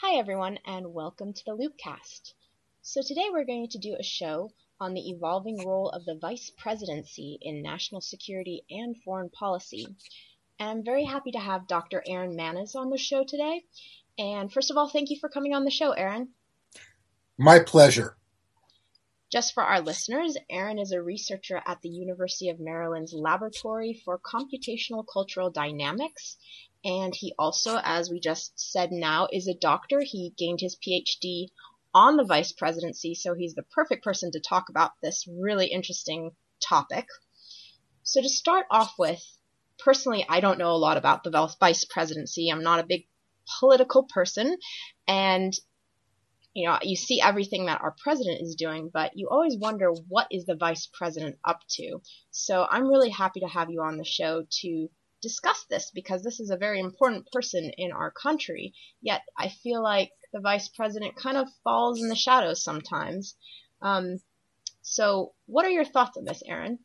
Hi, everyone, and welcome to the Loopcast. So, today we're going to do a show on the evolving role of the vice presidency in national security and foreign policy. And I'm very happy to have Dr. Aaron Mannes on the show today. And first of all, thank you for coming on the show, Aaron. My pleasure. Just for our listeners, Aaron is a researcher at the University of Maryland's Laboratory for Computational Cultural Dynamics. And he also, as we just said now, is a doctor. He gained his PhD on the vice presidency, so he's the perfect person to talk about this really interesting topic. So, to start off with, personally, I don't know a lot about the vice presidency. I'm not a big political person, and you know, you see everything that our president is doing, but you always wonder what is the vice president up to. So I'm really happy to have you on the show to discuss this because this is a very important person in our country. Yet I feel like the vice president kind of falls in the shadows sometimes. Um, so, what are your thoughts on this, Aaron?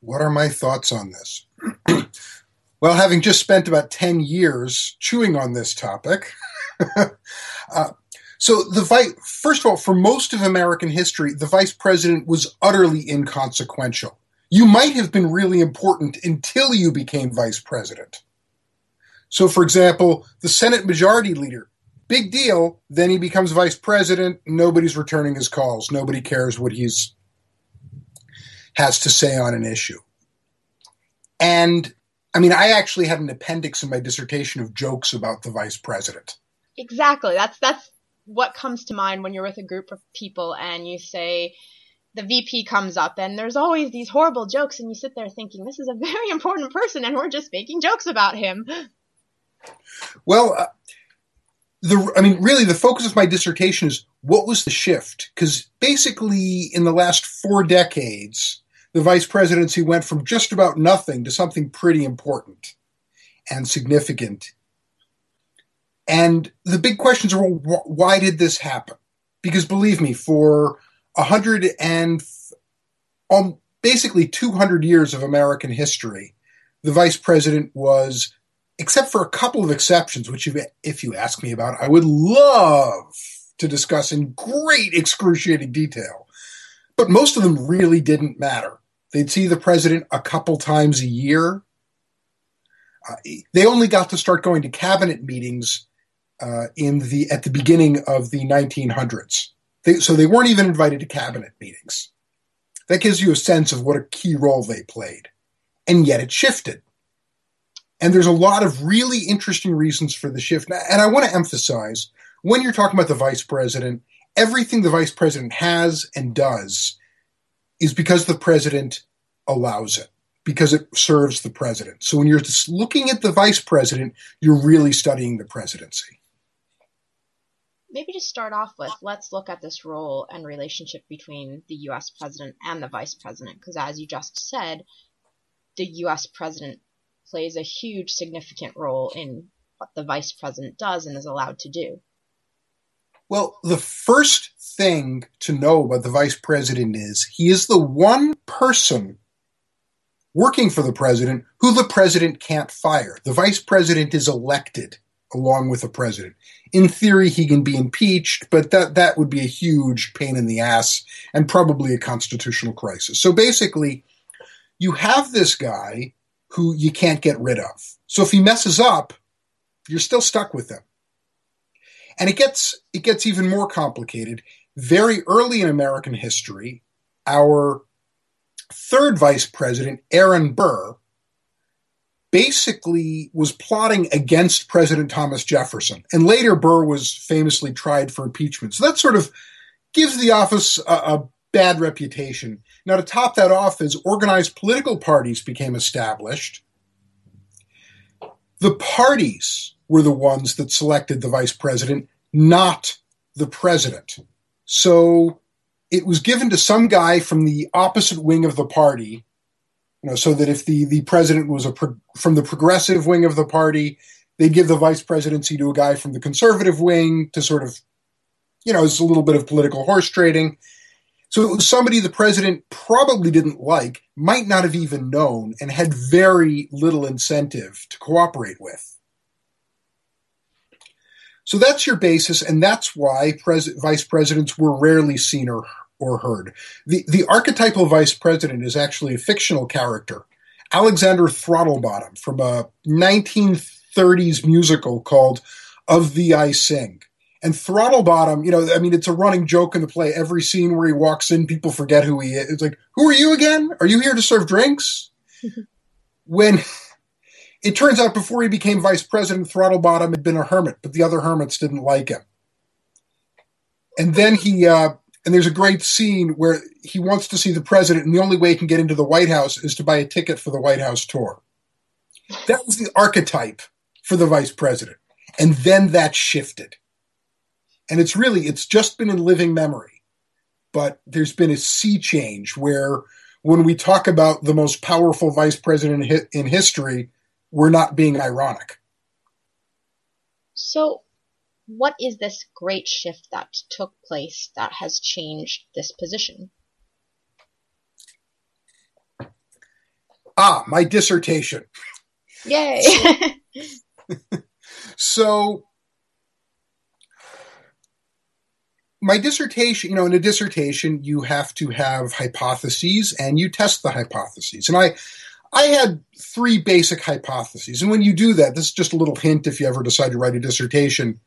What are my thoughts on this? well, having just spent about 10 years chewing on this topic, uh, so the vice, first of all, for most of American history, the vice president was utterly inconsequential. You might have been really important until you became vice president. So, for example, the Senate majority leader, big deal. Then he becomes vice president. Nobody's returning his calls. Nobody cares what he's has to say on an issue. And I mean, I actually had an appendix in my dissertation of jokes about the vice president. Exactly. That's that's what comes to mind when you're with a group of people and you say the VP comes up and there's always these horrible jokes and you sit there thinking this is a very important person and we're just making jokes about him. Well, uh, the I mean really the focus of my dissertation is what was the shift because basically in the last 4 decades the vice presidency went from just about nothing to something pretty important and significant and the big questions are well, why did this happen? Because believe me, for a hundred and um, basically 200 years of American history, the vice president was, except for a couple of exceptions, which if you ask me about, I would love to discuss in great excruciating detail. But most of them really didn't matter. They'd see the president a couple times a year. Uh, they only got to start going to cabinet meetings uh, in the at the beginning of the 1900s. They, so they weren't even invited to cabinet meetings. That gives you a sense of what a key role they played, and yet it shifted. And there's a lot of really interesting reasons for the shift. And I want to emphasize when you're talking about the vice president, everything the vice president has and does is because the president allows it because it serves the president. So when you're just looking at the vice president, you're really studying the presidency maybe to start off with, let's look at this role and relationship between the US president and the vice president. Because as you just said, the US president plays a huge, significant role in what the vice president does and is allowed to do. Well, the first thing to know about the vice president is he is the one person working for the president who the president can't fire. The vice president is elected along with the president. In theory, he can be impeached, but that, that would be a huge pain in the ass and probably a constitutional crisis. So basically, you have this guy who you can't get rid of. So if he messes up, you're still stuck with him. And it gets it gets even more complicated. Very early in American history, our third vice president, Aaron Burr, basically was plotting against President Thomas Jefferson. And later, Burr was famously tried for impeachment. So that sort of gives the office a, a bad reputation. Now, to top that off, as organized political parties became established, the parties were the ones that selected the vice president, not the president. So it was given to some guy from the opposite wing of the party you know, so that if the the president was a pro- from the progressive wing of the party, they'd give the vice presidency to a guy from the conservative wing to sort of, you know, it's a little bit of political horse trading. So it was somebody the president probably didn't like, might not have even known, and had very little incentive to cooperate with. So that's your basis, and that's why pres- vice presidents were rarely seen or, or heard. The, the archetypal vice president is actually a fictional character, Alexander Throttlebottom, from a 1930s musical called Of Thee I Sing. And Throttlebottom, you know, I mean, it's a running joke in the play. Every scene where he walks in, people forget who he is. It's like, who are you again? Are you here to serve drinks? when it turns out before he became vice president, Throttlebottom had been a hermit, but the other hermits didn't like him. And then he, uh, and there's a great scene where he wants to see the president, and the only way he can get into the White House is to buy a ticket for the White House tour. That was the archetype for the vice president. And then that shifted. And it's really, it's just been in living memory. But there's been a sea change where when we talk about the most powerful vice president in history, we're not being ironic. So, what is this great shift that took place that has changed this position? Ah, my dissertation. Yay! so, my dissertation, you know, in a dissertation, you have to have hypotheses and you test the hypotheses. And I, I had three basic hypotheses. And when you do that, this is just a little hint if you ever decide to write a dissertation,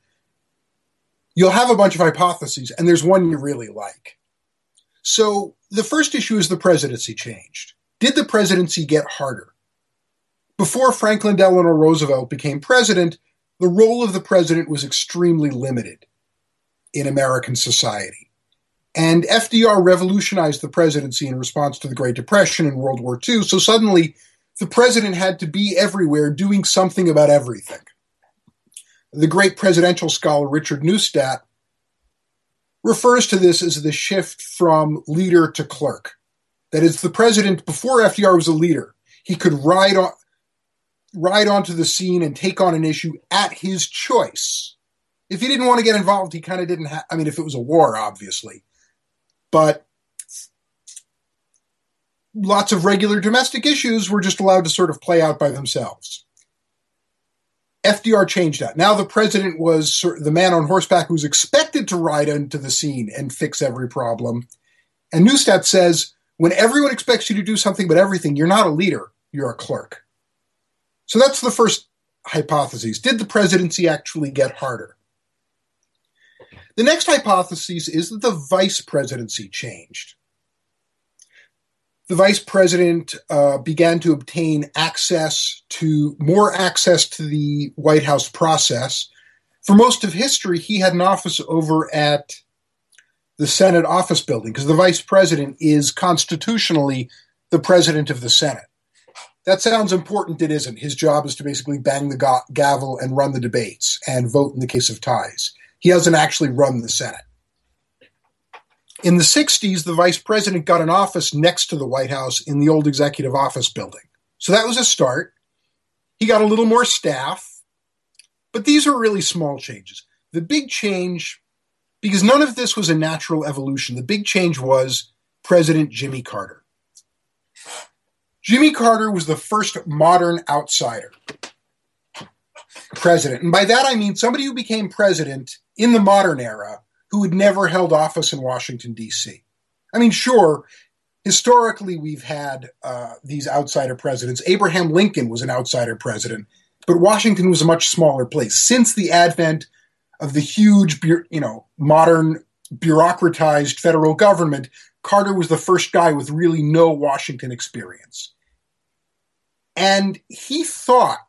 you'll have a bunch of hypotheses, and there's one you really like. So the first issue is the presidency changed. Did the presidency get harder? Before Franklin Delano Roosevelt became president, the role of the president was extremely limited in American society. And FDR revolutionized the presidency in response to the Great Depression and World War II. So suddenly, the president had to be everywhere doing something about everything. The great presidential scholar Richard Neustadt refers to this as the shift from leader to clerk. That is, the president, before FDR was a leader, he could ride on, ride onto the scene and take on an issue at his choice. If he didn't want to get involved, he kind of didn't have, I mean, if it was a war, obviously but lots of regular domestic issues were just allowed to sort of play out by themselves. FDR changed that. Now the president was the man on horseback who was expected to ride into the scene and fix every problem. And Neustadt says, when everyone expects you to do something but everything, you're not a leader, you're a clerk. So that's the first hypothesis. Did the presidency actually get harder? The next hypothesis is that the vice presidency changed. The vice president uh, began to obtain access to more access to the White House process. For most of history, he had an office over at the Senate office building because the vice president is constitutionally the president of the Senate. That sounds important. It isn't. His job is to basically bang the ga- gavel and run the debates and vote in the case of ties. He hasn't actually run the Senate. In the 60s, the vice president got an office next to the White House in the old executive office building. So that was a start. He got a little more staff, but these are really small changes. The big change, because none of this was a natural evolution, the big change was President Jimmy Carter. Jimmy Carter was the first modern outsider president. And by that I mean somebody who became president in the modern era who had never held office in Washington, D.C. I mean, sure, historically we've had uh, these outsider presidents. Abraham Lincoln was an outsider president, but Washington was a much smaller place. Since the advent of the huge, you know, modern bureaucratized federal government, Carter was the first guy with really no Washington experience. And he thought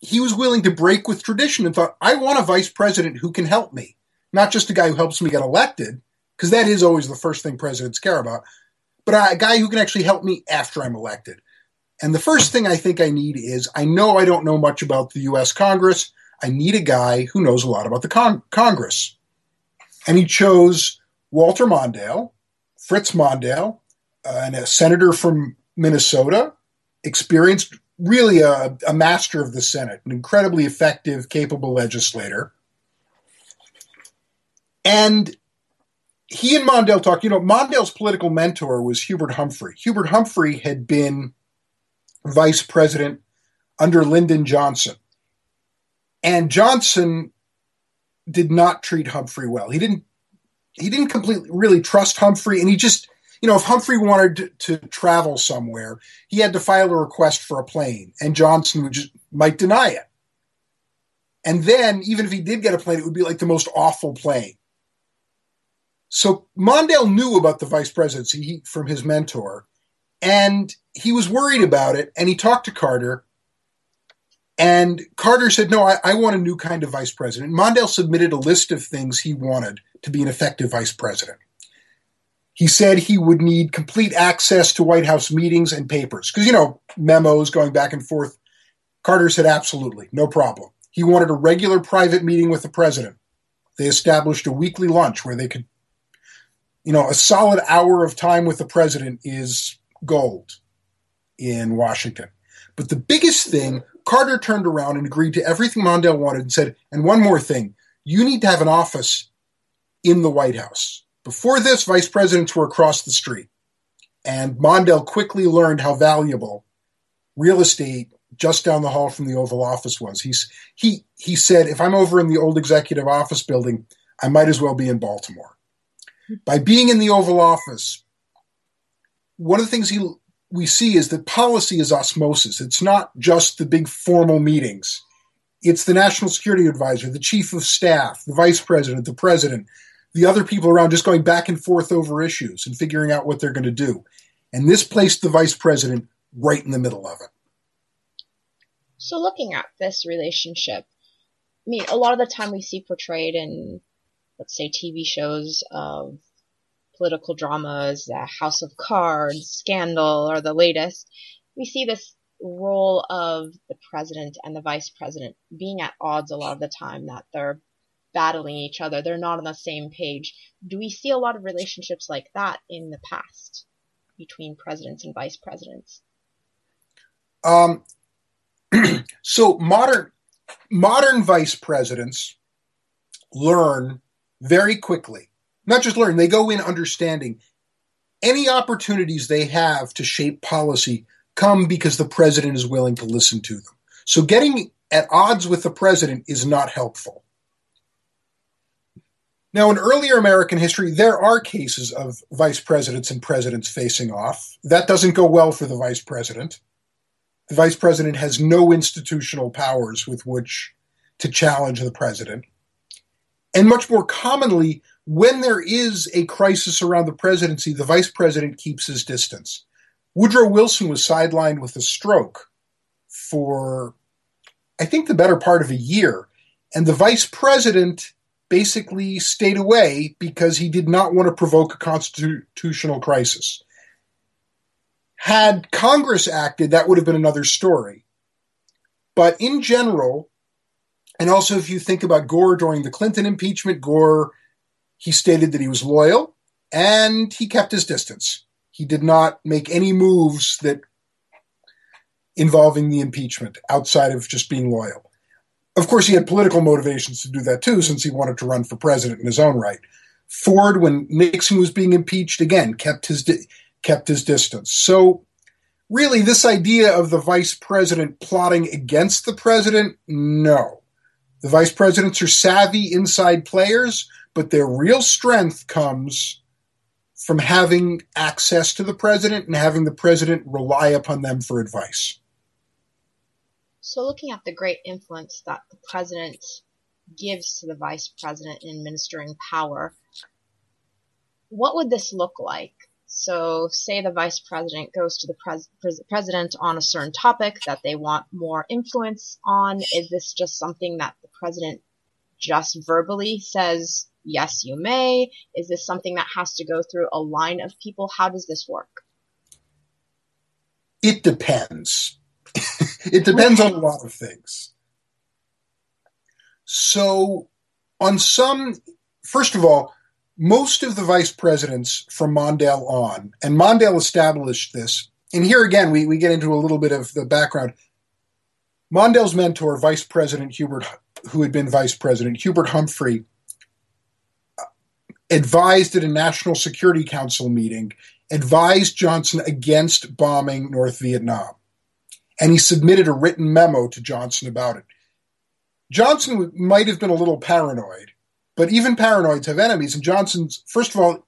he was willing to break with tradition and thought, I want a vice president who can help me, not just a guy who helps me get elected, because that is always the first thing presidents care about, but a guy who can actually help me after I'm elected. And the first thing I think I need is I know I don't know much about the U.S. Congress. I need a guy who knows a lot about the con- Congress. And he chose Walter Mondale, Fritz Mondale, uh, and a senator from Minnesota, experienced really a, a master of the Senate, an incredibly effective, capable legislator. And he and Mondale talked. You know, Mondale's political mentor was Hubert Humphrey. Hubert Humphrey had been vice president under Lyndon Johnson. And Johnson did not treat Humphrey well. He didn't he didn't completely really trust Humphrey, and he just you know if Humphrey wanted to, to travel somewhere, he had to file a request for a plane, and Johnson would just might deny it. And then even if he did get a plane, it would be like the most awful plane. So Mondale knew about the vice presidency from his mentor, and he was worried about it. And he talked to Carter, and Carter said, No, I, I, want a new kind of vice president. Mondale submitted a list of things he wanted to be an effective vice president. He said he would need complete access to White House meetings and papers because, you know, memos going back and forth. Carter said, Absolutely, no problem. He wanted a regular private meeting with the president. They established a weekly lunch where they could, you know, a solid hour of time with the president is gold in Washington. But the biggest thing Carter turned around and agreed to everything Mondale wanted and said, and one more thing, you need to have an office in the White House. Before this, vice presidents were across the street. And Mondale quickly learned how valuable real estate just down the hall from the Oval Office was. He's, he, he said, if I'm over in the old executive office building, I might as well be in Baltimore. By being in the Oval Office, one of the things he we see is that policy is osmosis. It's not just the big formal meetings. It's the national security advisor, the chief of staff, the vice president, the president, the other people around just going back and forth over issues and figuring out what they're going to do. And this placed the vice president right in the middle of it. So, looking at this relationship, I mean, a lot of the time we see portrayed in, let's say, TV shows of political dramas, House of Cards, Scandal, are the latest, we see this role of the president and the vice president being at odds a lot of the time, that they're battling each other, they're not on the same page. Do we see a lot of relationships like that in the past between presidents and vice presidents? Um, so modern modern vice presidents learn very quickly not just learn, they go in understanding any opportunities they have to shape policy come because the president is willing to listen to them. So getting at odds with the president is not helpful. Now, in earlier American history, there are cases of vice presidents and presidents facing off. That doesn't go well for the vice president. The vice president has no institutional powers with which to challenge the president. And much more commonly, when there is a crisis around the presidency, the vice president keeps his distance. Woodrow Wilson was sidelined with a stroke for, I think, the better part of a year. And the vice president basically stayed away because he did not want to provoke a constitutional crisis. Had Congress acted, that would have been another story. But in general, and also if you think about Gore during the Clinton impeachment, Gore he stated that he was loyal and he kept his distance. He did not make any moves that involving the impeachment outside of just being loyal. Of course, he had political motivations to do that too, since he wanted to run for president in his own right. Ford, when Nixon was being impeached, again kept his di- kept his distance. So, really, this idea of the vice president plotting against the president, no. The vice presidents are savvy inside players but their real strength comes from having access to the president and having the president rely upon them for advice. So, looking at the great influence that the president gives to the vice president in administering power, what would this look like? So, say the vice president goes to the pres- pres- president on a certain topic that they want more influence on. Is this just something that the president just verbally says, yes, you may? Is this something that has to go through a line of people? How does this work? It depends. it depends on a lot of things. So, on some, first of all, most of the vice presidents from Mondale on, and Mondale established this, and here again we, we get into a little bit of the background. Mondale's mentor, Vice President Hubert, who had been vice president, Hubert Humphrey, advised at a National Security Council meeting, advised Johnson against bombing North Vietnam. And he submitted a written memo to Johnson about it. Johnson might have been a little paranoid But even paranoids have enemies. And Johnson's, first of all,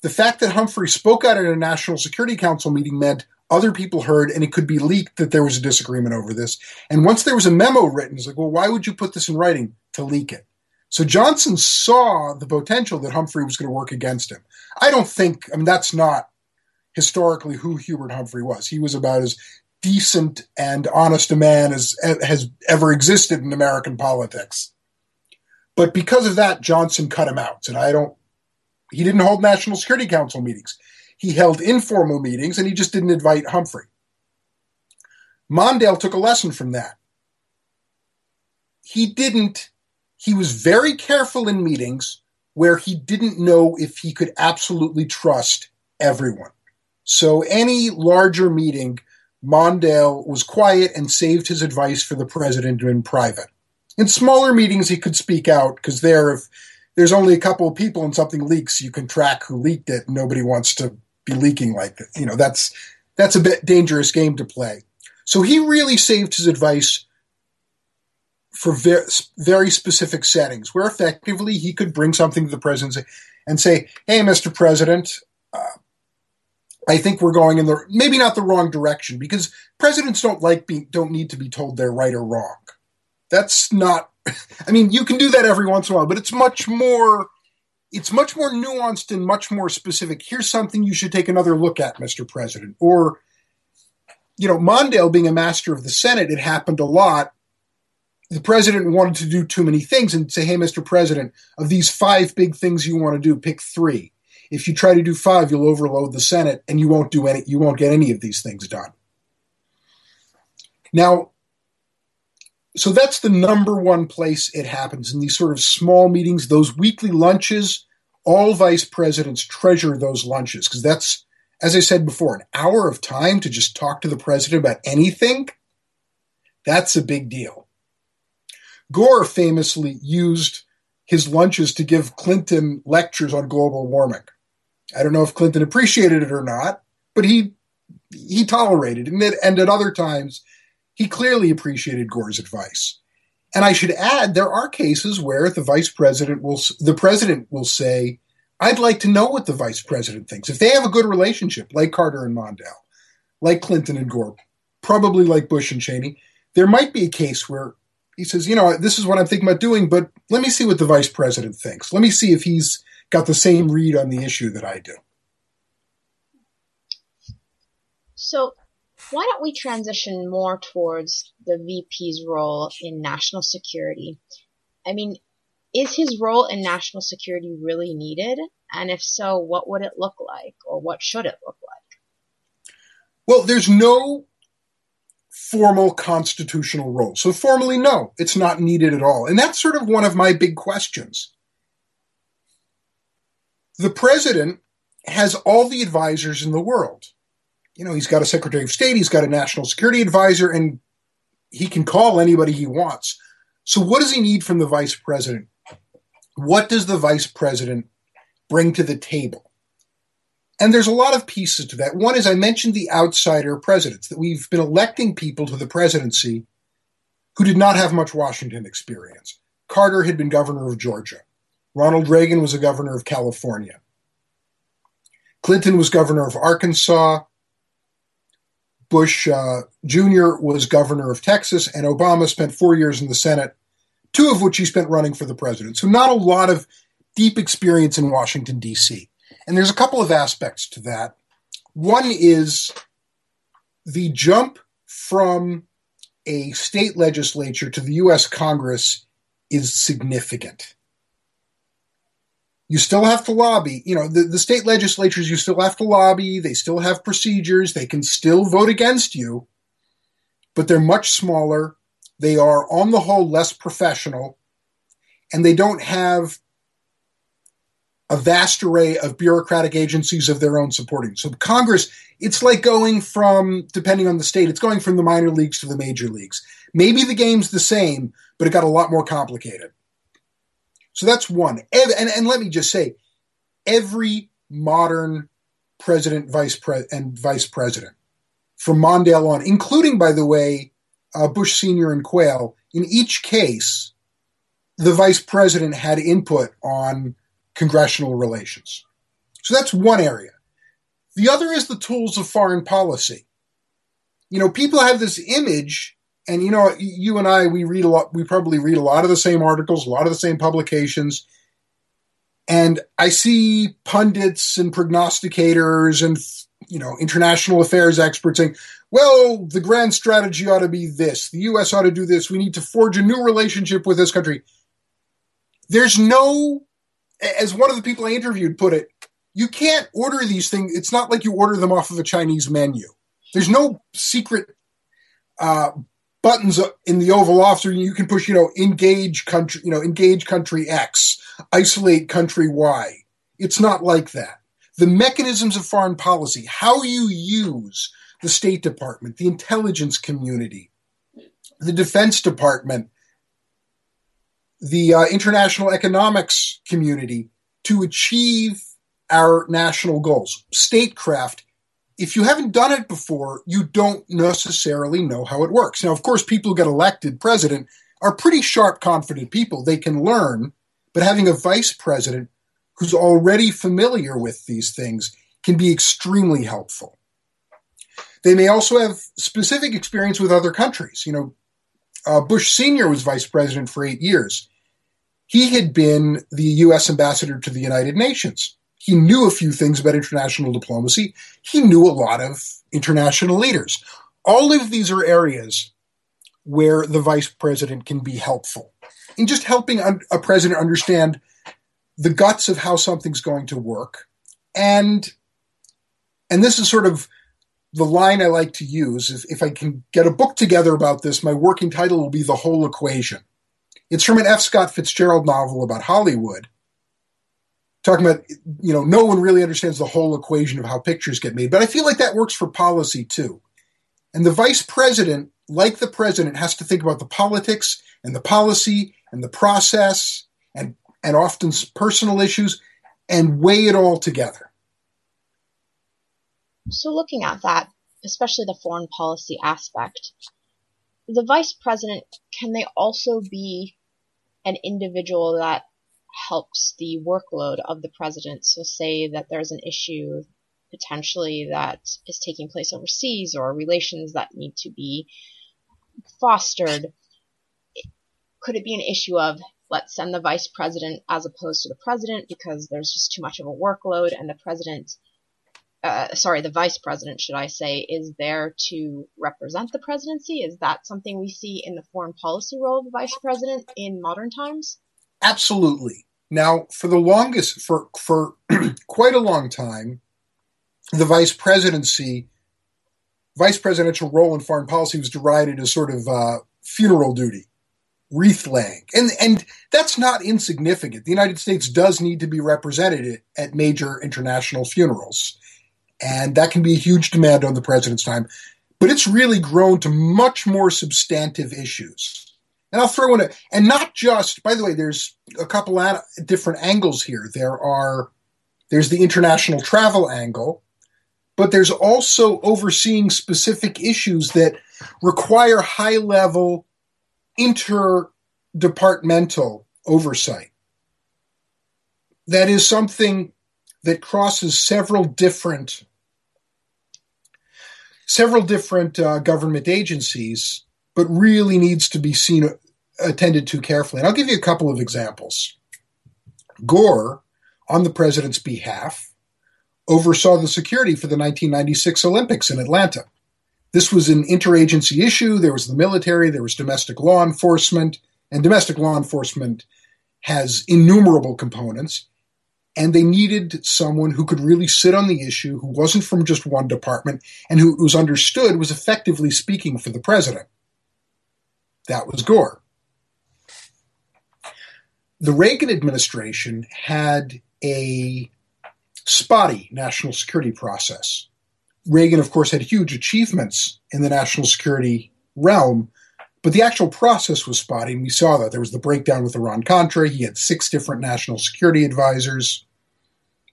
the fact that Humphrey spoke out at a National Security Council meeting meant other people heard and it could be leaked that there was a disagreement over this. And once there was a memo written, it's like, well, why would you put this in writing? To leak it. So Johnson saw the potential that Humphrey was going to work against him. I don't think, I mean, that's not historically who Hubert Humphrey was. He was about as decent and honest a man as has ever existed in American politics. But because of that, Johnson cut him out. And I don't, he didn't hold National Security Council meetings. He held informal meetings and he just didn't invite Humphrey. Mondale took a lesson from that. He didn't, he was very careful in meetings where he didn't know if he could absolutely trust everyone. So any larger meeting, Mondale was quiet and saved his advice for the president in private. In smaller meetings, he could speak out because there, if there's only a couple of people and something leaks, you can track who leaked it. Nobody wants to be leaking like that. You know, that's that's a bit dangerous game to play. So he really saved his advice for very, very specific settings where effectively he could bring something to the president and say, "Hey, Mr. President, uh, I think we're going in the maybe not the wrong direction because presidents don't like being don't need to be told they're right or wrong. That's not. I mean, you can do that every once in a while, but it's much more. It's much more nuanced and much more specific. Here's something you should take another look at, Mr. President. Or, you know, Mondale being a master of the Senate, it happened a lot. The president wanted to do too many things and say, hey, Mr. President, of these five big things you want to do, pick three if you try to do five, you'll overload the Senate and you won't do any you won't get any of these things done. Now, so that's the number one place it happens in these sort of small meetings, those weekly lunches. All vice presidents treasure those lunches because that's, as I said before, an hour of time to just talk to the president about anything. That's a big deal. Gore famously used his lunches to give Clinton lectures on global warming. I don't know if Clinton appreciated it or not, but he he tolerated it. And at other times, he clearly appreciated Gore's advice. And I should add, there are cases where the vice president will, the president will say, I'd like to know what the vice president thinks. If they have a good relationship, like Carter and Mondale, like Clinton and Gore, probably like Bush and Cheney, there might be a case where he says, you know, this is what I'm thinking about doing, but let me see what the vice president thinks. Let me see if he's got the same read on the issue that I do. So, why don't we transition more towards the VP's role in national security? I mean, is his role in national security really needed? And if so, what would it look like or what should it look like? Well, there's no formal constitutional role. So formally, no, it's not needed at all. And that's sort of one of my big questions. The president has all the advisors in the world. You know, he's got a Secretary of State, he's got a national security advisor, and he can call anybody he wants. So, what does he need from the vice president? What does the vice president bring to the table? And there's a lot of pieces to that. One is I mentioned the outsider presidents, that we've been electing people to the presidency who did not have much Washington experience. Carter had been governor of Georgia. Ronald Reagan was a governor of California. Clinton was governor of Arkansas. Bush uh, Jr. was governor of Texas, and Obama spent four years in the Senate, two of which he spent running for the president. So, not a lot of deep experience in Washington, D.C. And there's a couple of aspects to that. One is the jump from a state legislature to the U.S. Congress is significant you still have to lobby. You know, the, the state legislatures, you still have to lobby. They still have procedures. They can still vote against you, but they're much smaller. They are, on the whole, less professional, and they don't have a vast array of bureaucratic agencies of their own supporting. So Congress, it's like going from, depending on the state, it's going from the minor leagues to the major leagues. Maybe the game's the same, but it got a lot more complicated. So that's one. And, and, and let me just say, every modern president, vice pre- and vice president, from Mondale on, including, by the way, uh, Bush Senior and Quayle, in each case, the vice president had input on congressional relations. So that's one area. The other is the tools of foreign policy. You know, people have this image, and you know, you and I, we read a lot, we probably read a lot of the same articles, a lot of the same publications. And I see pundits and prognosticators and, you know, international affairs experts saying, well, the grand strategy ought to be this. The U.S. ought to do this. We need to forge a new relationship with this country. There's no, as one of the people I interviewed put it, you can't order these things. It's not like you order them off of a Chinese menu. There's no secret uh, buttons in the Oval Office where you can push, you know, engage country, you know, engage country X, isolate country Y. It's not like that. The mechanisms of foreign policy, how you use the State Department, the intelligence community, the Defense Department, the uh, international economics community to achieve our national goals. Statecraft, if you haven't done it before, you don't necessarily know how it works. Now, of course, people who get elected president are pretty sharp, confident people. They can learn, but having a vice president who's already familiar with these things can be extremely helpful. They may also have specific experience with other countries. You know, uh, Bush Sr. was vice president for eight years. He had been the U.S. ambassador to the United Nations. He knew a few things about international diplomacy. He knew a lot of international leaders. All of these are areas where the vice president can be helpful in just helping a president understand the guts of how something's going to work. And and this is sort of the line I like to use. If, if I can get a book together about this, my working title will be The Whole Equation. It's from an F. Scott Fitzgerald novel about Hollywood, talking about, you know, no one really understands the whole equation of how pictures get made. But I feel like that works for policy too. And the vice president, like the president, has to think about the politics and the policy and the process and, and often personal issues and weigh it all together. So, looking at that, especially the foreign policy aspect, the vice president, can they also be an individual that helps the workload of the president? So, say that there's an issue potentially that is taking place overseas or relations that need to be fostered. Could it be an issue of let's send the vice president as opposed to the president because there's just too much of a workload and the president uh, sorry, the vice president, should I say, is there to represent the presidency? Is that something we see in the foreign policy role of the vice president in modern times? Absolutely. Now, for the longest, for for quite a long time, the vice presidency, vice presidential role in foreign policy was derided as sort of uh, funeral duty, wreath laying, and and that's not insignificant. The United States does need to be represented at major international funerals and that can be a huge demand on the president's time. But it's really grown to much more substantive issues. And I'll throw in a, and not just, by the way, there's a couple of different angles here. There are, there's the international travel angle, but there's also overseeing specific issues that require high level interdepartmental oversight. That is something that crosses several different several different uh, government agencies, but really needs to be seen attended to carefully. And I'll give you a couple of examples. Gore, on the president's behalf, oversaw the security for the 1996 Olympics in Atlanta. This was an interagency issue. There was the military, there was domestic law enforcement, and domestic law enforcement has innumerable components and they needed someone who could really sit on the issue, who wasn't from just one department, and who was understood was effectively speaking for the president. That was Gore. The Reagan administration had a spotty national security process. Reagan, of course, had huge achievements in the national security realm, but the actual process was spotty, and we saw that. There was the breakdown with Iran Contra. He had six different national security advisors.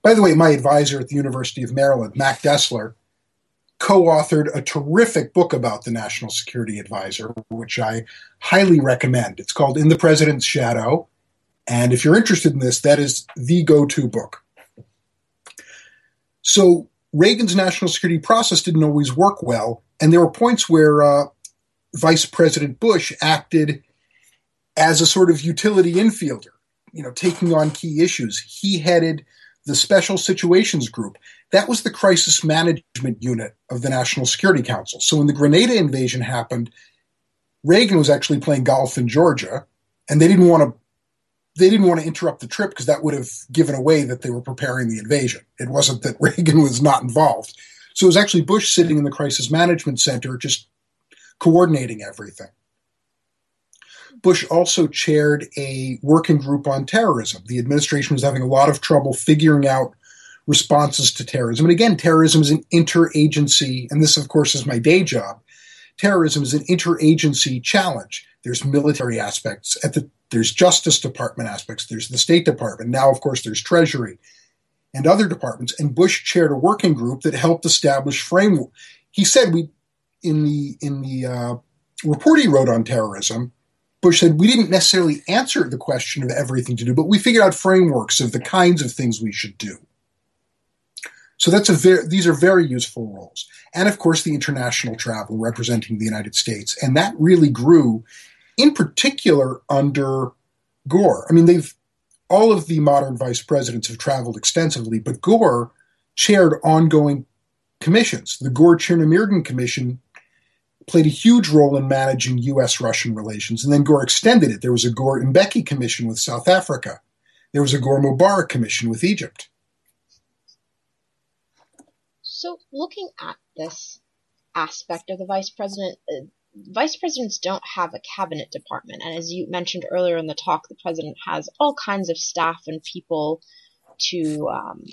By the way, my advisor at the University of Maryland, Mac Destler, co authored a terrific book about the National Security Advisor, which I highly recommend. It's called In the President's Shadow. And if you're interested in this, that is the go to book. So Reagan's national security process didn't always work well. And there were points where uh, Vice President Bush acted as a sort of utility infielder, you know, taking on key issues. He headed the Special Situations Group. That was the crisis management unit of the National Security Council. So when the Grenada invasion happened, Reagan was actually playing golf in Georgia, and they didn't want to they didn't want to interrupt the trip because that would have given away that they were preparing the invasion. It wasn't that Reagan was not involved. So it was actually Bush sitting in the crisis management center just coordinating everything. Bush also chaired a working group on terrorism. The administration was having a lot of trouble figuring out responses to terrorism. And again, terrorism is an interagency, and this, of course, is my day job. Terrorism is an interagency challenge. There's military aspects at the there's Justice Department aspects, there's the State Department, now of course there's Treasury and other departments. And Bush chaired a working group that helped establish framework. He said we in the in the uh, report he wrote on terrorism, Bush said we didn't necessarily answer the question of everything to do, but we figured out frameworks of the kinds of things we should do. So that's a very, these are very useful roles. And of course, the international travel representing the United States. And that really grew in particular under Gore. I mean, they've, all of the modern vice presidents have traveled extensively, but Gore chaired ongoing commissions. The Gore Chernomyrdin Commission played a huge role in managing U.S. Russian relations. And then Gore extended it. There was a Gore Mbeki Commission with South Africa, there was a Gore Mubarak Commission with Egypt. So, looking at this aspect of the vice president, vice presidents don't have a cabinet department. And as you mentioned earlier in the talk, the president has all kinds of staff and people to um,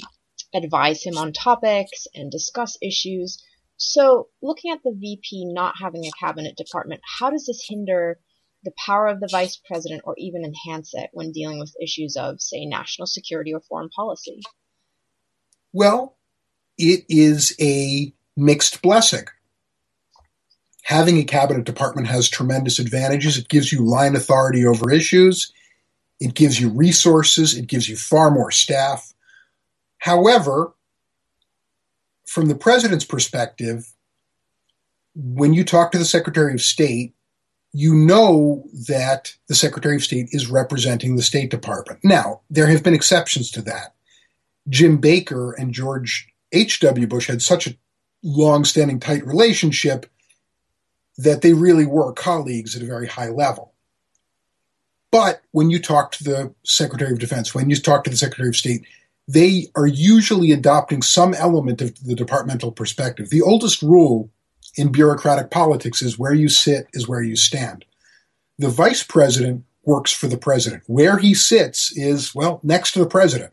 advise him on topics and discuss issues. So, looking at the VP not having a cabinet department, how does this hinder the power of the vice president or even enhance it when dealing with issues of, say, national security or foreign policy? Well, it is a mixed blessing. Having a cabinet department has tremendous advantages. It gives you line authority over issues. It gives you resources. It gives you far more staff. However, from the president's perspective, when you talk to the Secretary of State, you know that the Secretary of State is representing the State Department. Now, there have been exceptions to that. Jim Baker and George H.W. Bush had such a long standing tight relationship that they really were colleagues at a very high level. But when you talk to the Secretary of Defense, when you talk to the Secretary of State, they are usually adopting some element of the departmental perspective. The oldest rule in bureaucratic politics is where you sit is where you stand. The vice president works for the president. Where he sits is, well, next to the president.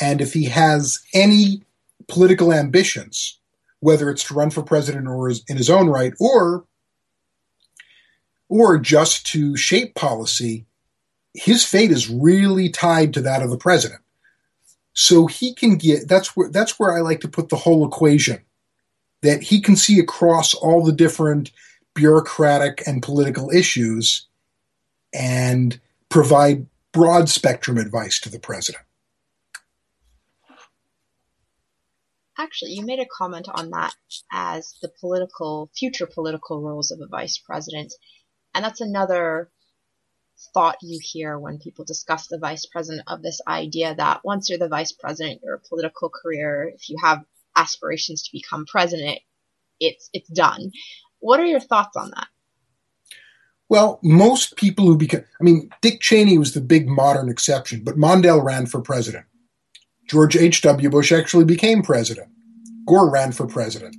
And if he has any political ambitions, whether it's to run for president or in his own right, or or just to shape policy, his fate is really tied to that of the president. So he can get that's where that's where I like to put the whole equation that he can see across all the different bureaucratic and political issues and provide broad spectrum advice to the president. Actually, you made a comment on that as the political future political roles of a vice president. And that's another thought you hear when people discuss the vice president of this idea that once you're the vice president, your political career, if you have aspirations to become president, it's it's done. What are your thoughts on that? Well, most people who become, I mean, Dick Cheney was the big modern exception, but Mondale ran for president. George H.W. Bush actually became president. Gore ran for president.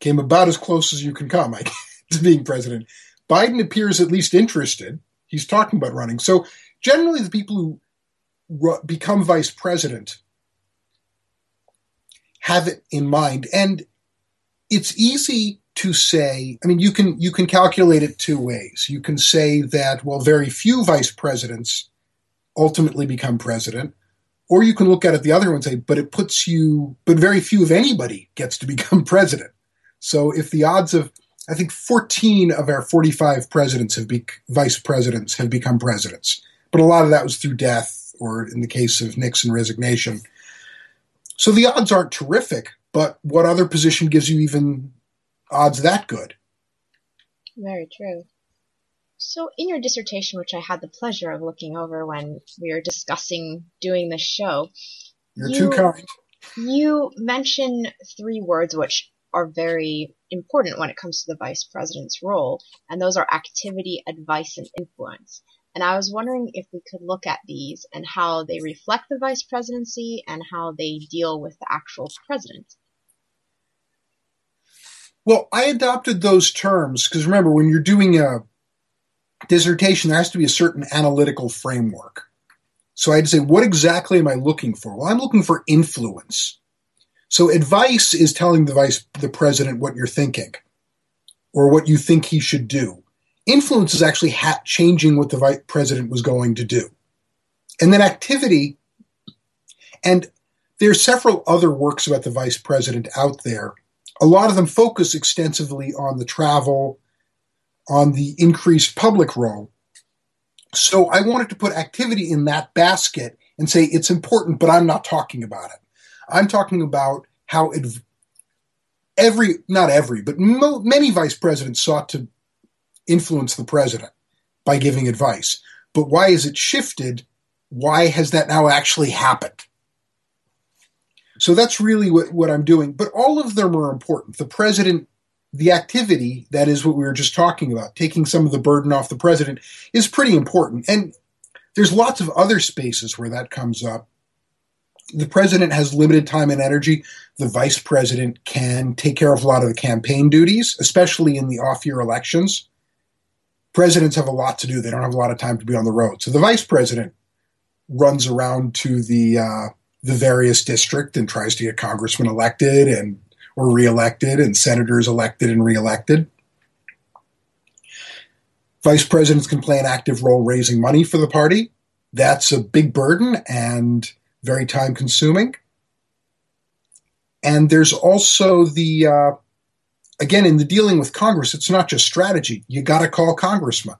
Came about as close as you can come, I guess, to being president. Biden appears at least interested he's talking about running. So generally, the people who ru- become vice president have it in mind, and it's easy to say. I mean, you can you can calculate it two ways. You can say that well, very few vice presidents ultimately become president. Or you can look at it the other way and say, but it puts you, but very few of anybody gets to become president. So if the odds of I think 14 of our 45 presidents have be, vice presidents have become presidents, but a lot of that was through death or in the case of Nixon, resignation. So the odds aren't terrific, but what other position gives you even odds that good? Very true. So, in your dissertation, which I had the pleasure of looking over when we were discussing doing this show, you're you, too kind. You mention three words which are very important when it comes to the vice president's role, and those are activity, advice, and influence. And I was wondering if we could look at these and how they reflect the vice presidency and how they deal with the actual president. Well, I adopted those terms because remember, when you're doing a dissertation, there has to be a certain analytical framework. So I had to say, what exactly am I looking for? Well, I'm looking for influence. So advice is telling the vice, the president what you're thinking or what you think he should do. Influence is actually ha- changing what the vice president was going to do. And then activity, and there are several other works about the vice president out there. A lot of them focus extensively on the travel, on the increased public role. So I wanted to put activity in that basket and say it's important, but I'm not talking about it. I'm talking about how it, every, not every, but mo- many vice presidents sought to influence the president by giving advice. But why has it shifted? Why has that now actually happened? So that's really what, what I'm doing. But all of them are important. The president the activity, that is what we were just talking about, taking some of the burden off the president, is pretty important. And there's lots of other spaces where that comes up. The president has limited time and energy. The vice president can take care of a lot of the campaign duties, especially in the off year elections. Presidents have a lot to do. They don't have a lot of time to be on the road. So the vice president runs around to the uh, the various district and tries to get congressmen elected and or reelected and senators elected and reelected. Vice presidents can play an active role raising money for the party. That's a big burden and very time consuming. And there's also the, uh, again, in the dealing with Congress, it's not just strategy. You got to call congressmen.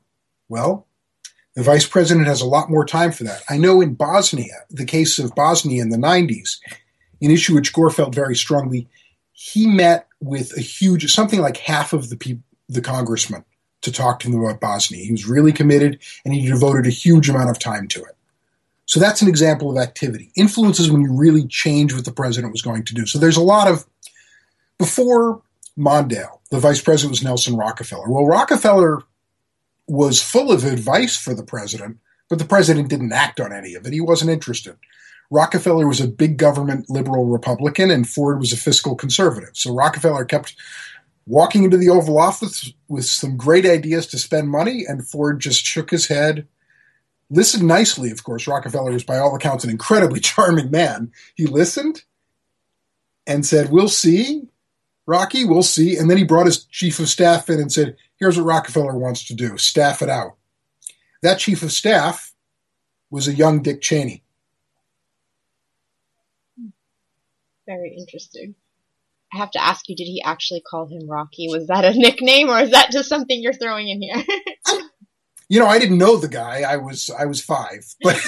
Well, the vice president has a lot more time for that. I know in Bosnia, the case of Bosnia in the 90s, an issue which Gore felt very strongly, he met with a huge, something like half of the people, the congressmen to talk to them about Bosnia. He was really committed and he devoted a huge amount of time to it. So that's an example of activity. Influence is when you really change what the president was going to do. So there's a lot of, before Mondale, the vice president was Nelson Rockefeller. Well, Rockefeller was full of advice for the president, but the president didn't act on any of it. He wasn't interested. Rockefeller was a big government liberal Republican and Ford was a fiscal conservative. So Rockefeller kept walking into the Oval Office with some great ideas to spend money, and Ford just shook his head, listened nicely, of course. Rockefeller was, by all accounts, an incredibly charming man. He listened and said, We'll see, Rocky, we'll see. And then he brought his chief of staff in and said, Here's what Rockefeller wants to do staff it out. That chief of staff was a young Dick Cheney. Very interesting. I have to ask you, did he actually call him Rocky? Was that a nickname or is that just something you're throwing in here? you know, I didn't know the guy. I was I was five, but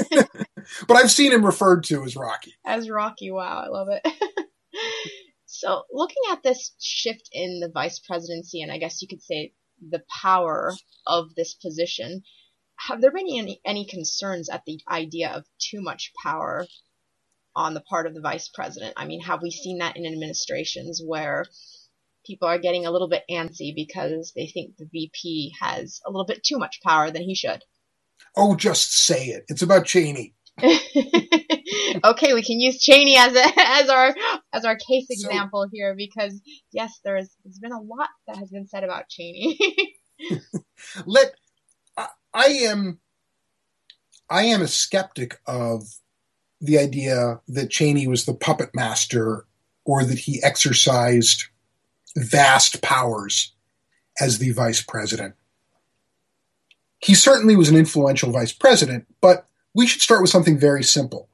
but I've seen him referred to as Rocky. As Rocky, wow, I love it. so, looking at this shift in the vice presidency, and I guess you could say the power of this position, have there been any any concerns at the idea of too much power on the part of the vice president. I mean, have we seen that in administrations where people are getting a little bit antsy because they think the VP has a little bit too much power than he should? Oh, just say it. It's about Cheney. okay, we can use Cheney as a, as our as our case example so, here because yes, there's there's been a lot that has been said about Cheney. Let I, I am I am a skeptic of the idea that Cheney was the puppet master or that he exercised vast powers as the vice president. He certainly was an influential vice president, but we should start with something very simple.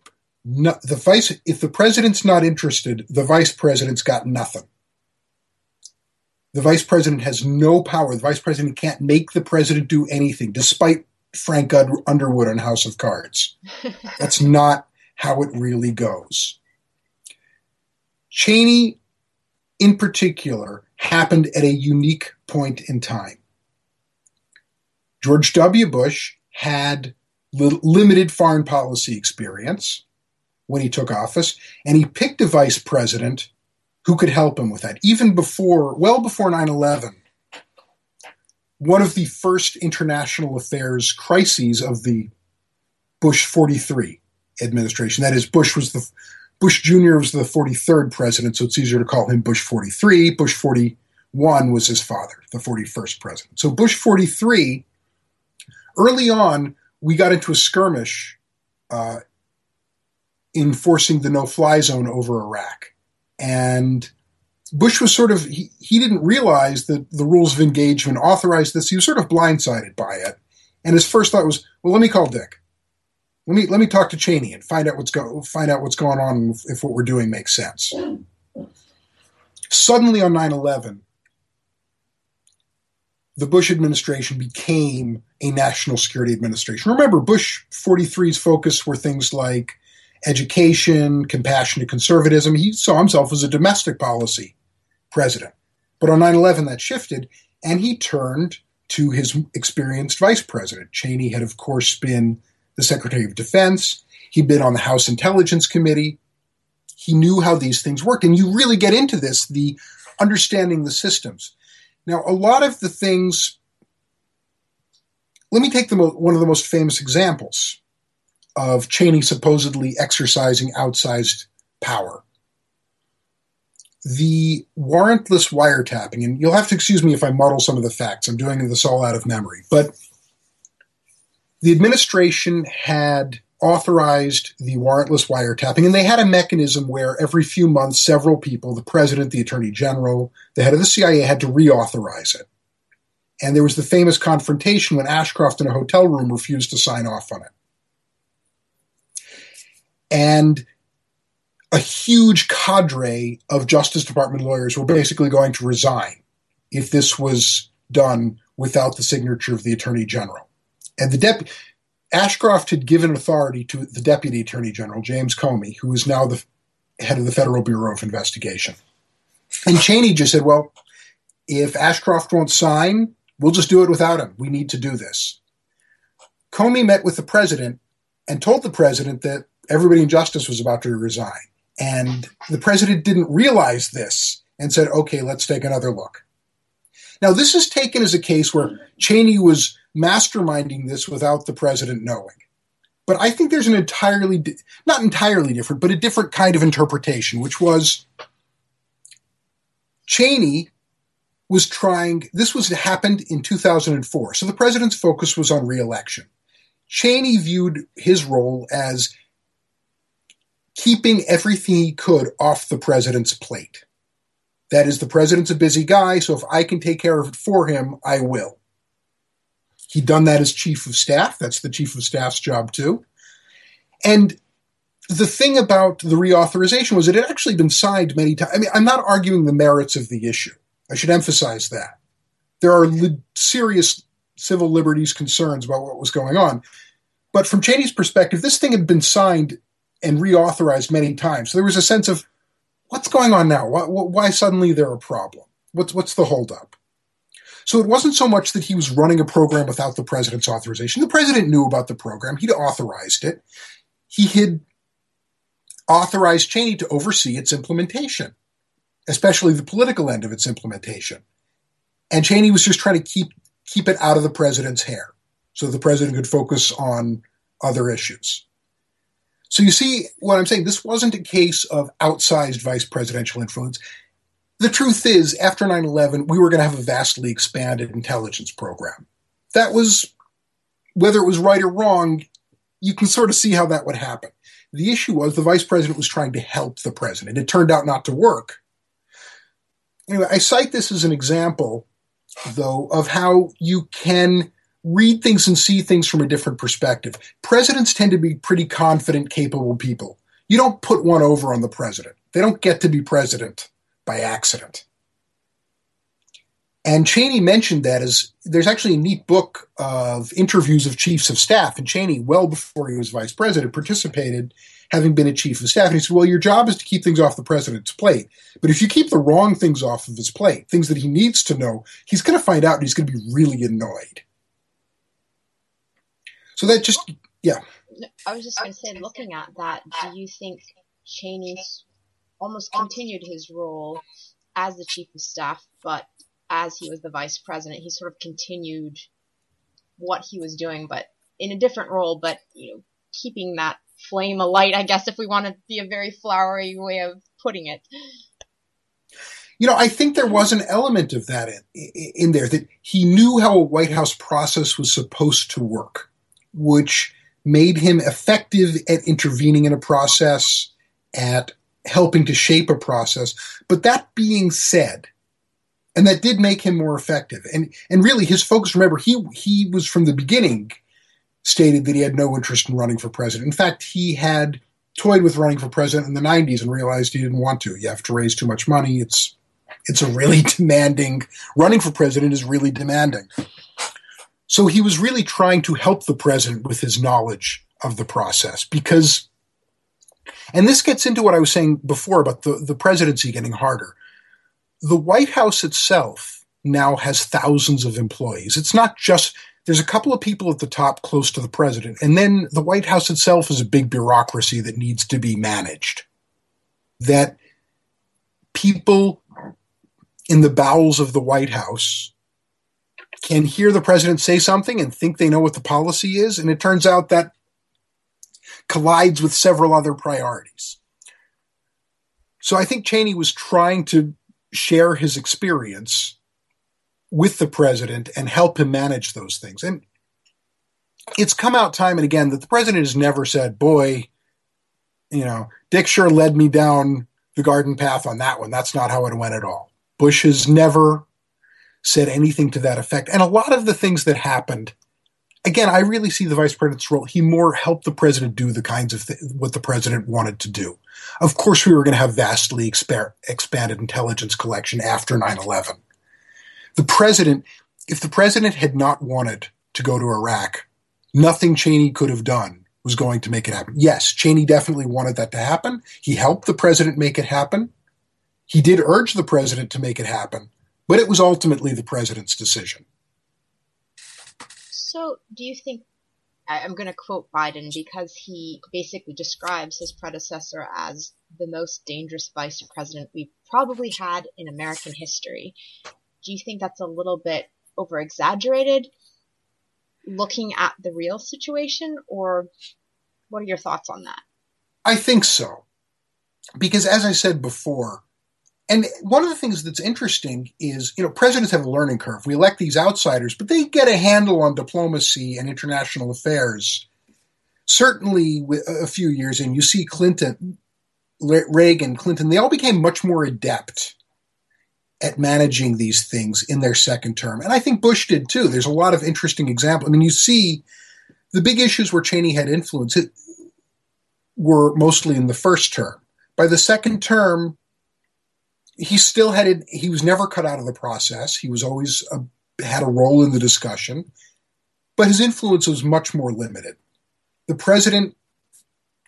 No, the vice, if the president's not interested, the vice president's got nothing. The vice president has no power. The vice president can't make the president do anything, despite Frank Underwood on House of Cards. That's not how it really goes. Cheney, in particular, happened at a unique point in time. George W. Bush had li- limited foreign policy experience when he took office, and he picked a vice president who could help him with that. Even before, well before 9 11, one of the first international affairs crises of the Bush 43 administration. That is, Bush was the Bush Jr. was the 43rd president, so it's easier to call him Bush 43. Bush 41 was his father, the 41st president. So Bush 43, early on, we got into a skirmish uh, enforcing the no-fly zone over Iraq, and Bush was sort of he, he didn't realize that the rules of engagement authorized this. He was sort of blindsided by it, and his first thought was, "Well, let me call Dick. Let me let me talk to Cheney and find out what's go find out what's going on if, what we're doing makes sense." Suddenly, on 9/11, the Bush administration became a national security administration. Remember, Bush 43's focus were things like education, compassionate conservatism. He saw himself as a domestic policy president. But on 9 11, that shifted, and he turned to his experienced vice president. Cheney had, of course, been the Secretary of Defense, he'd been on the House Intelligence Committee. He knew how these things work. And you really get into this the understanding the systems. Now, a lot of the things, let me take the, one of the most famous examples of Cheney supposedly exercising outsized power the warrantless wiretapping, and you'll have to excuse me if I muddle some of the facts. I'm doing this all out of memory. But the administration had authorized the warrantless wiretapping, and they had a mechanism where every few months, several people, the president, the attorney general, the head of the CIA, had to reauthorize it. And there was the famous confrontation when Ashcroft in a hotel room refused to sign off on it. And a huge cadre of Justice Department lawyers were basically going to resign if this was done without the signature of the Attorney General. And the deputy Ashcroft had given authority to the Deputy Attorney General, James Comey, who is now the head of the Federal Bureau of Investigation. And Cheney just said, well, if Ashcroft won't sign, we'll just do it without him. We need to do this. Comey met with the president and told the president that everybody in justice was about to resign. And the president didn't realize this and said, okay, let's take another look. Now, this is taken as a case where Cheney was masterminding this without the president knowing. But I think there's an entirely, not entirely different, but a different kind of interpretation, which was Cheney was trying, this was happened in 2004. So the president's focus was on reelection. Cheney viewed his role as keeping everything he could off the president's plate. That is, the president's a busy guy, so if I can take care of it for him, I will. He'd done that as chief of staff. That's the chief of staff's job, too. And the thing about the reauthorization was it had actually been signed many times. I mean, I'm not arguing the merits of the issue. I should emphasize that. There are li- serious civil liberties concerns about what was going on. But from Cheney's perspective, this thing had been signed and reauthorized many times. So there was a sense of what's going on now? Why, why suddenly there a problem? What's what's the holdup? So it wasn't so much that he was running a program without the president's authorization. The president knew about the program. He'd authorized it. He had authorized Cheney to oversee its implementation, especially the political end of its implementation. And Cheney was just trying to keep keep it out of the president's hair so the president could focus on other issues. So you see what I'm saying? This wasn't a case of outsized vice presidential influence. The truth is, after 9 11, we were going to have a vastly expanded intelligence program. That was, whether it was right or wrong, you can sort of see how that would happen. The issue was the vice president was trying to help the president. It turned out not to work. Anyway, I cite this as an example, though, of how you can read things and see things from a different perspective. Presidents tend to be pretty confident, capable people. You don't put one over on the president. They don't get to be president by accident. And Cheney mentioned that as there's actually a neat book of interviews of chiefs of staff. And Cheney, well before he was vice president, participated, having been a chief of staff. And he said, Well, your job is to keep things off the president's plate. But if you keep the wrong things off of his plate, things that he needs to know, he's going to find out and he's going to be really annoyed. So that just, yeah. I was just going to say, looking at that, do you think Cheney's almost continued his role as the chief of staff, but as he was the vice president, he sort of continued what he was doing, but in a different role, but you know, keeping that flame alight, I guess, if we want to be a very flowery way of putting it. You know, I think there was an element of that in, in there that he knew how a White House process was supposed to work, which made him effective at intervening in a process, at helping to shape a process. But that being said, and that did make him more effective. And and really, his focus. Remember, he he was from the beginning stated that he had no interest in running for president. In fact, he had toyed with running for president in the 90s and realized he didn't want to. You have to raise too much money. It's it's a really demanding running for president is really demanding. So he was really trying to help the president with his knowledge of the process because and this gets into what I was saying before about the, the presidency getting harder the White House itself now has thousands of employees. It's not just there's a couple of people at the top close to the president, and then the White House itself is a big bureaucracy that needs to be managed. That people in the bowels of the White House can hear the president say something and think they know what the policy is, and it turns out that collides with several other priorities. So I think Cheney was trying to share his experience with the president and help him manage those things. And it's come out time and again that the president has never said, boy, you know, Dick sure led me down the garden path on that one. That's not how it went at all. Bush has never said anything to that effect. And a lot of the things that happened, again, I really see the vice president's role. He more helped the president do the kinds of th- what the president wanted to do. Of course, we were going to have vastly exper- expanded intelligence collection after 9 11. The president, if the president had not wanted to go to Iraq, nothing Cheney could have done was going to make it happen. Yes, Cheney definitely wanted that to happen. He helped the president make it happen. He did urge the president to make it happen, but it was ultimately the president's decision. So, do you think I'm going to quote Biden because he basically describes his predecessor as the most dangerous vice president we've probably had in American history. Do you think that's a little bit over exaggerated looking at the real situation, or what are your thoughts on that? I think so. Because as I said before, and one of the things that's interesting is, you know, presidents have a learning curve. We elect these outsiders, but they get a handle on diplomacy and international affairs. Certainly, a few years in, you see Clinton, Reagan, Clinton, they all became much more adept at managing these things in their second term. And I think Bush did too. There's a lot of interesting examples. I mean, you see the big issues where Cheney had influence were mostly in the first term. By the second term, he still had it. He was never cut out of the process. He was always a, had a role in the discussion, but his influence was much more limited. The president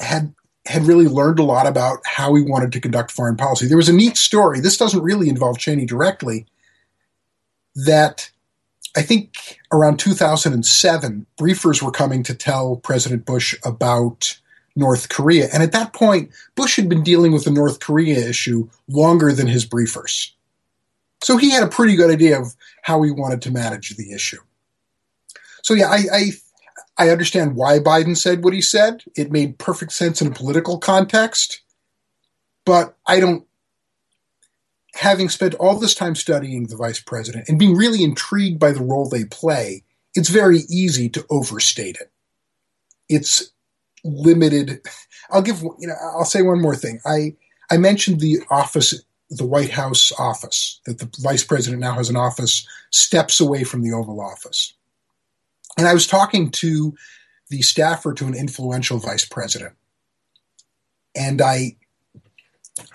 had had really learned a lot about how he wanted to conduct foreign policy. There was a neat story. This doesn't really involve Cheney directly. That I think around 2007, briefers were coming to tell President Bush about North Korea. And at that point, Bush had been dealing with the North Korea issue longer than his briefers. So he had a pretty good idea of how he wanted to manage the issue. So yeah, I, I, I understand why Biden said what he said. It made perfect sense in a political context. But I don't having spent all this time studying the vice president and being really intrigued by the role they play, it's very easy to overstate it. It's limited. I'll give you know I'll say one more thing. I I mentioned the office, the White House office, that the vice president now has an office steps away from the Oval Office, and I was talking to the staffer to an influential vice president, and I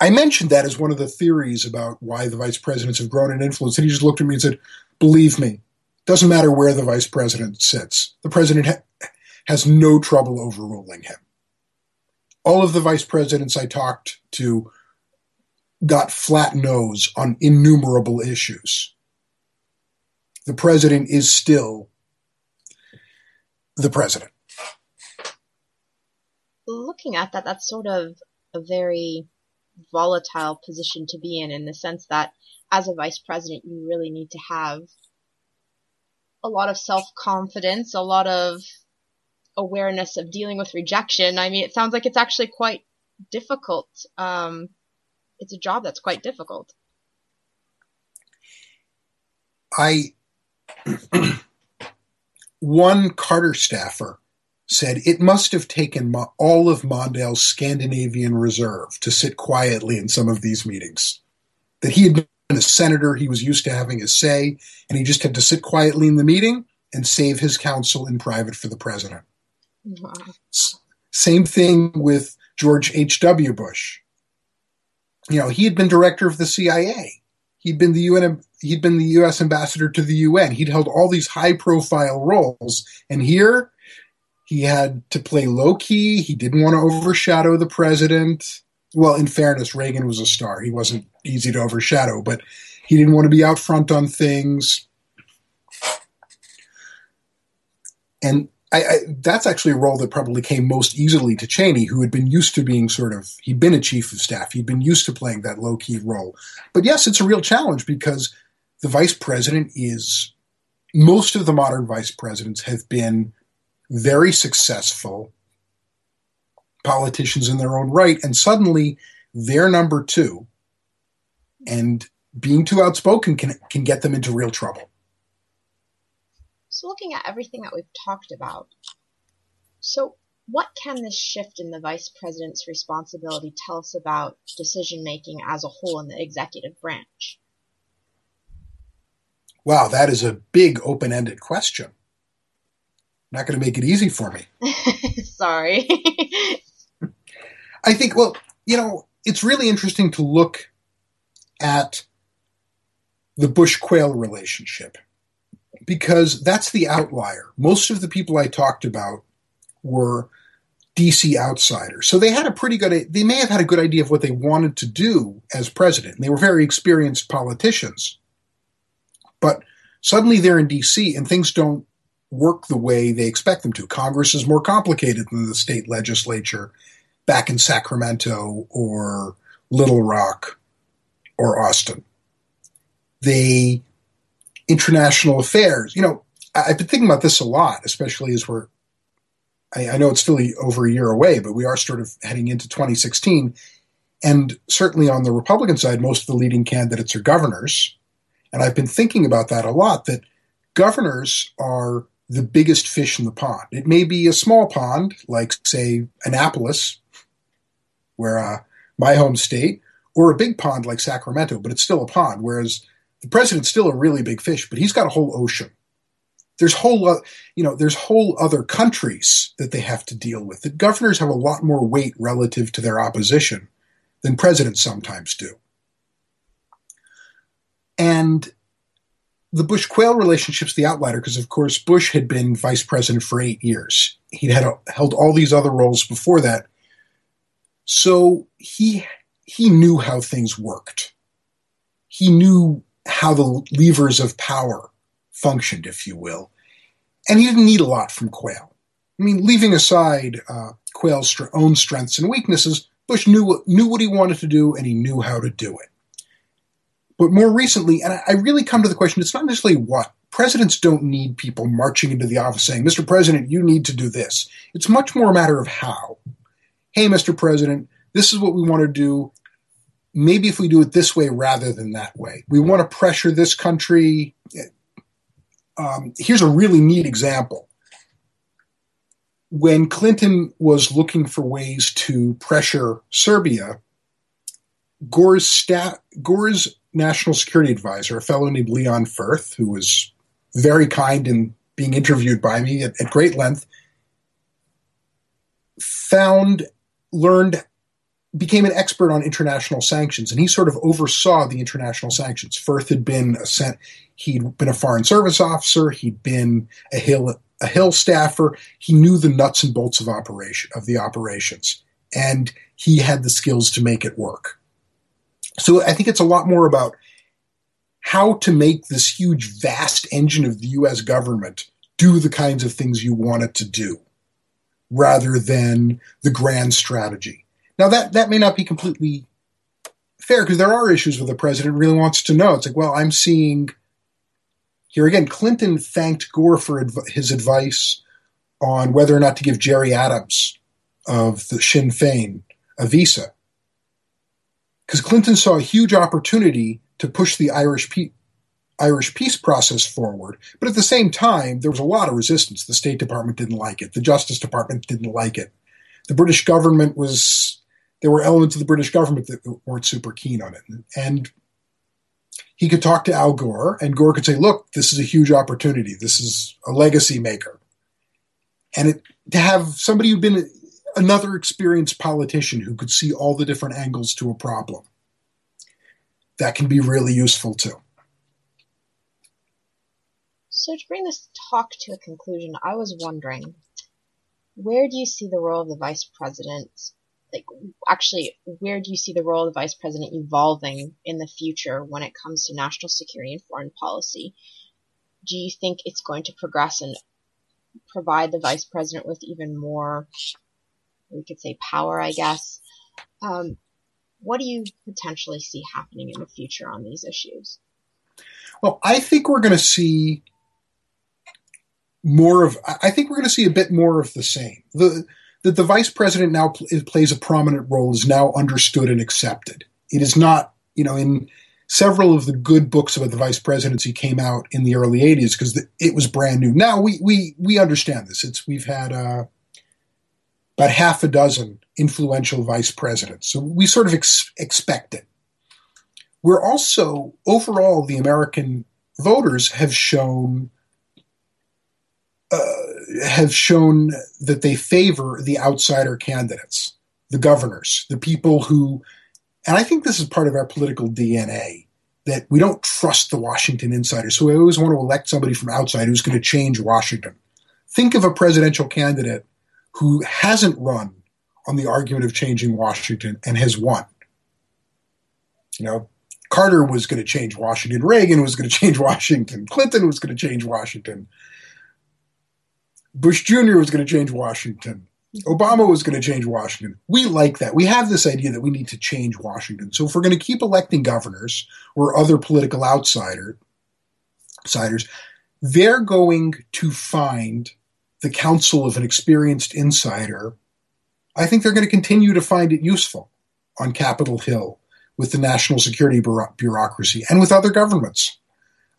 I mentioned that as one of the theories about why the vice presidents have grown in influence, and he just looked at me and said, "Believe me, doesn't matter where the vice president sits. The president ha- has no trouble overruling him. All of the vice presidents I talked to got flat nose on innumerable issues. The president is still the president. Looking at that, that's sort of a very volatile position to be in, in the sense that as a vice president, you really need to have a lot of self confidence, a lot of awareness of dealing with rejection. I mean, it sounds like it's actually quite difficult. Um, it's a job that's quite difficult. I one Carter staffer said it must have taken all of Mondale's Scandinavian reserve to sit quietly in some of these meetings. That he had been a senator, he was used to having a say, and he just had to sit quietly in the meeting and save his counsel in private for the president. Wow. Same thing with George H.W. Bush. You know, he had been director of the CIA. He'd been the UN he'd been the US ambassador to the UN. He'd held all these high profile roles. And here he had to play low key. He didn't want to overshadow the president. Well, in fairness, Reagan was a star. He wasn't easy to overshadow, but he didn't want to be out front on things. And I, I, that's actually a role that probably came most easily to Cheney, who had been used to being sort of, he'd been a chief of staff, he'd been used to playing that low key role. But yes, it's a real challenge because the vice president is, most of the modern vice presidents have been very successful politicians in their own right, and suddenly they're number two, and being too outspoken can can get them into real trouble. So, looking at everything that we've talked about, so what can this shift in the vice president's responsibility tell us about decision making as a whole in the executive branch? Wow, that is a big open ended question not going to make it easy for me. Sorry. I think, well, you know, it's really interesting to look at the Bush Quayle relationship because that's the outlier. Most of the people I talked about were DC outsiders. So they had a pretty good, they may have had a good idea of what they wanted to do as president. They were very experienced politicians. But suddenly they're in DC and things don't work the way they expect them to. Congress is more complicated than the state legislature back in Sacramento or Little Rock or Austin. They international affairs. You know, I've been thinking about this a lot, especially as we're. I, I know it's still over a year away, but we are sort of heading into 2016, and certainly on the Republican side, most of the leading candidates are governors, and I've been thinking about that a lot. That governors are the biggest fish in the pond. It may be a small pond, like, say, Annapolis, where uh, my home state, or a big pond like Sacramento, but it's still a pond, whereas the president's still a really big fish, but he's got a whole ocean. There's whole, uh, you know, there's whole other countries that they have to deal with. The governors have a lot more weight relative to their opposition than presidents sometimes do. And the Bush Quayle relationship's the outlier because, of course, Bush had been vice president for eight years. He'd had a, held all these other roles before that, so he he knew how things worked. He knew how the levers of power functioned, if you will, and he didn't need a lot from Quayle. I mean, leaving aside uh, Quayle's own strengths and weaknesses, Bush knew knew what he wanted to do, and he knew how to do it. But more recently, and I really come to the question, it's not necessarily what. Presidents don't need people marching into the office saying, Mr. President, you need to do this. It's much more a matter of how. Hey, Mr. President, this is what we want to do. Maybe if we do it this way rather than that way. We want to pressure this country. Um, here's a really neat example. When Clinton was looking for ways to pressure Serbia, Gore's, Gore's national security advisor, a fellow named Leon Fuerth, who was very kind in being interviewed by me at, at great length, found, learned became an expert on international sanctions, and he sort of oversaw the international sanctions. Fuerth had been a he'd been a foreign service officer, he'd been a Hill a Hill staffer. He knew the nuts and bolts of operation of the operations, and he had the skills to make it work. So I think it's a lot more about how to make this huge, vast engine of the U.S. government do the kinds of things you want it to do, rather than the grand strategy. Now that that may not be completely fair because there are issues where the president really wants to know. It's like, well, I'm seeing here again. Clinton thanked Gore for adv- his advice on whether or not to give Gerry Adams of the Sinn Féin a visa because Clinton saw a huge opportunity to push the Irish Irish peace process forward. But at the same time, there was a lot of resistance. The State Department didn't like it. The Justice Department didn't like it. The British government was there were elements of the British government that weren't super keen on it. And he could talk to Al Gore, and Gore could say, "Look, this is a huge opportunity. This is a legacy maker." And it, to have somebody who'd been another experienced politician who could see all the different angles to a problem, that can be really useful too. So to bring this talk to a conclusion, I was wondering, where do you see the role of the vice president like actually where do you see the role of the vice president evolving in the future when it comes to national security and foreign policy? Do you think it's going to progress and provide the vice president with even more, we could say, power, I guess? Um, what do you potentially see happening in the future on these issues? Well, I think we're going to see more of. I think we're going to see a bit more of the same. The that the vice president now pl- plays a prominent role is now understood and accepted. It is not, you know, in several of the good books about the vice presidency came out in the early 80s because it was brand new. Now we we we understand this. It's we've had uh, about half a dozen influential vice presidents, so we sort of ex- expect it. We're also overall the American voters have shown uh, have shown that they favor the outsider candidates, the governors, the people who, and I think this is part of our political DNA that we don't trust the Washington insiders. So we always want to elect somebody from outside who's going to change Washington. Think of a presidential candidate who hasn't run on the argument of changing Washington and has won. You know, Carter was going to change Washington. Reagan was going to change Washington. Clinton was going to change Washington. Bush Jr. was going to change Washington. Obama was going to change Washington. We like that. We have this idea that we need to change Washington. So if we're going to keep electing governors or other political outsider, outsiders, they're going to find the counsel of an experienced insider. I think they're going to continue to find it useful on Capitol Hill with the national security bureaucracy and with other governments.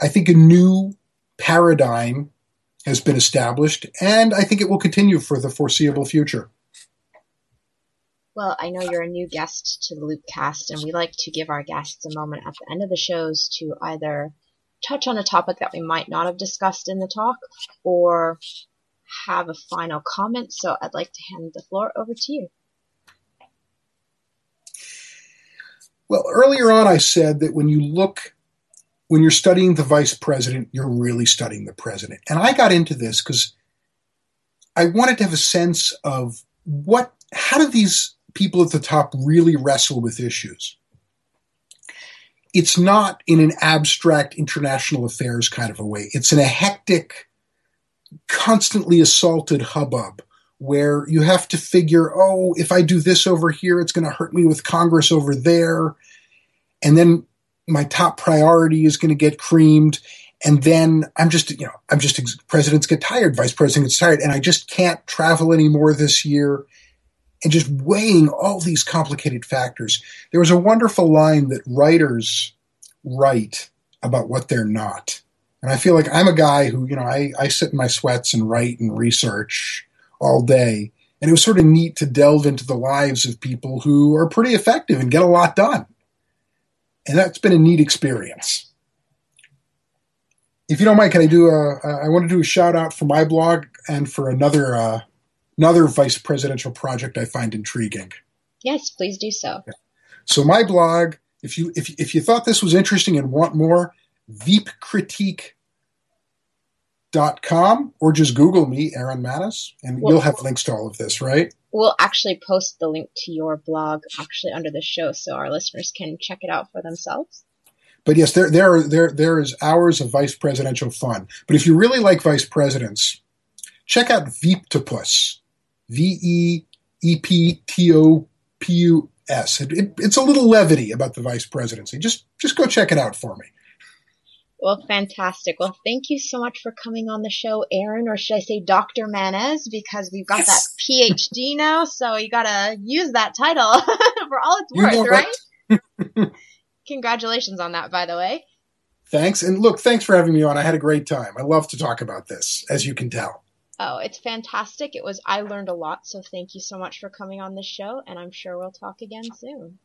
I think a new paradigm has been established, and I think it will continue for the foreseeable future. Well, I know you're a new guest to the Loopcast, and we like to give our guests a moment at the end of the shows to either touch on a topic that we might not have discussed in the talk or have a final comment. So I'd like to hand the floor over to you. Well, earlier on, I said that when you look when you're studying the vice president, you're really studying the president. And I got into this because I wanted to have a sense of what, how do these people at the top really wrestle with issues? It's not in an abstract international affairs kind of a way. It's in a hectic, constantly assaulted hubbub where you have to figure, oh, if I do this over here, it's going to hurt me with Congress over there. And then my top priority is going to get creamed. And then I'm just, you know, I'm just, presidents get tired, vice president gets tired, and I just can't travel anymore this year. And just weighing all these complicated factors. There was a wonderful line that writers write about what they're not. And I feel like I'm a guy who, you know, I, I sit in my sweats and write and research all day. And it was sort of neat to delve into the lives of people who are pretty effective and get a lot done. And that's been a neat experience. If you don't mind, can I do a? I want to do a shout out for my blog and for another uh, another vice presidential project I find intriguing. Yes, please do so. So my blog, if you if if you thought this was interesting and want more, veepcritique.com or just Google me, Aaron Mannes, and Well- you'll have links to all of this, right? We'll actually post the link to your blog actually under the show so our listeners can check it out for themselves. But yes, there there are there there is hours of vice presidential fun. But if you really like vice presidents, check out Veeptopus. V E E P T O P U S. It, it, it's a little levity about the vice presidency. Just just go check it out for me. Well, fantastic. Well, thank you so much for coming on the show, Aaron, or should I say Dr. Mannes, because we've got Yes. that PhD now, so you gotta use that title for all it's You worth, know right? Congratulations on that, by the way. Thanks. And look, thanks for having me on. I had a great time. I love to talk about this, as you can tell. Oh, it's fantastic. It was, I learned a lot, so thank you so much for coming on the show, and I'm sure we'll talk again soon.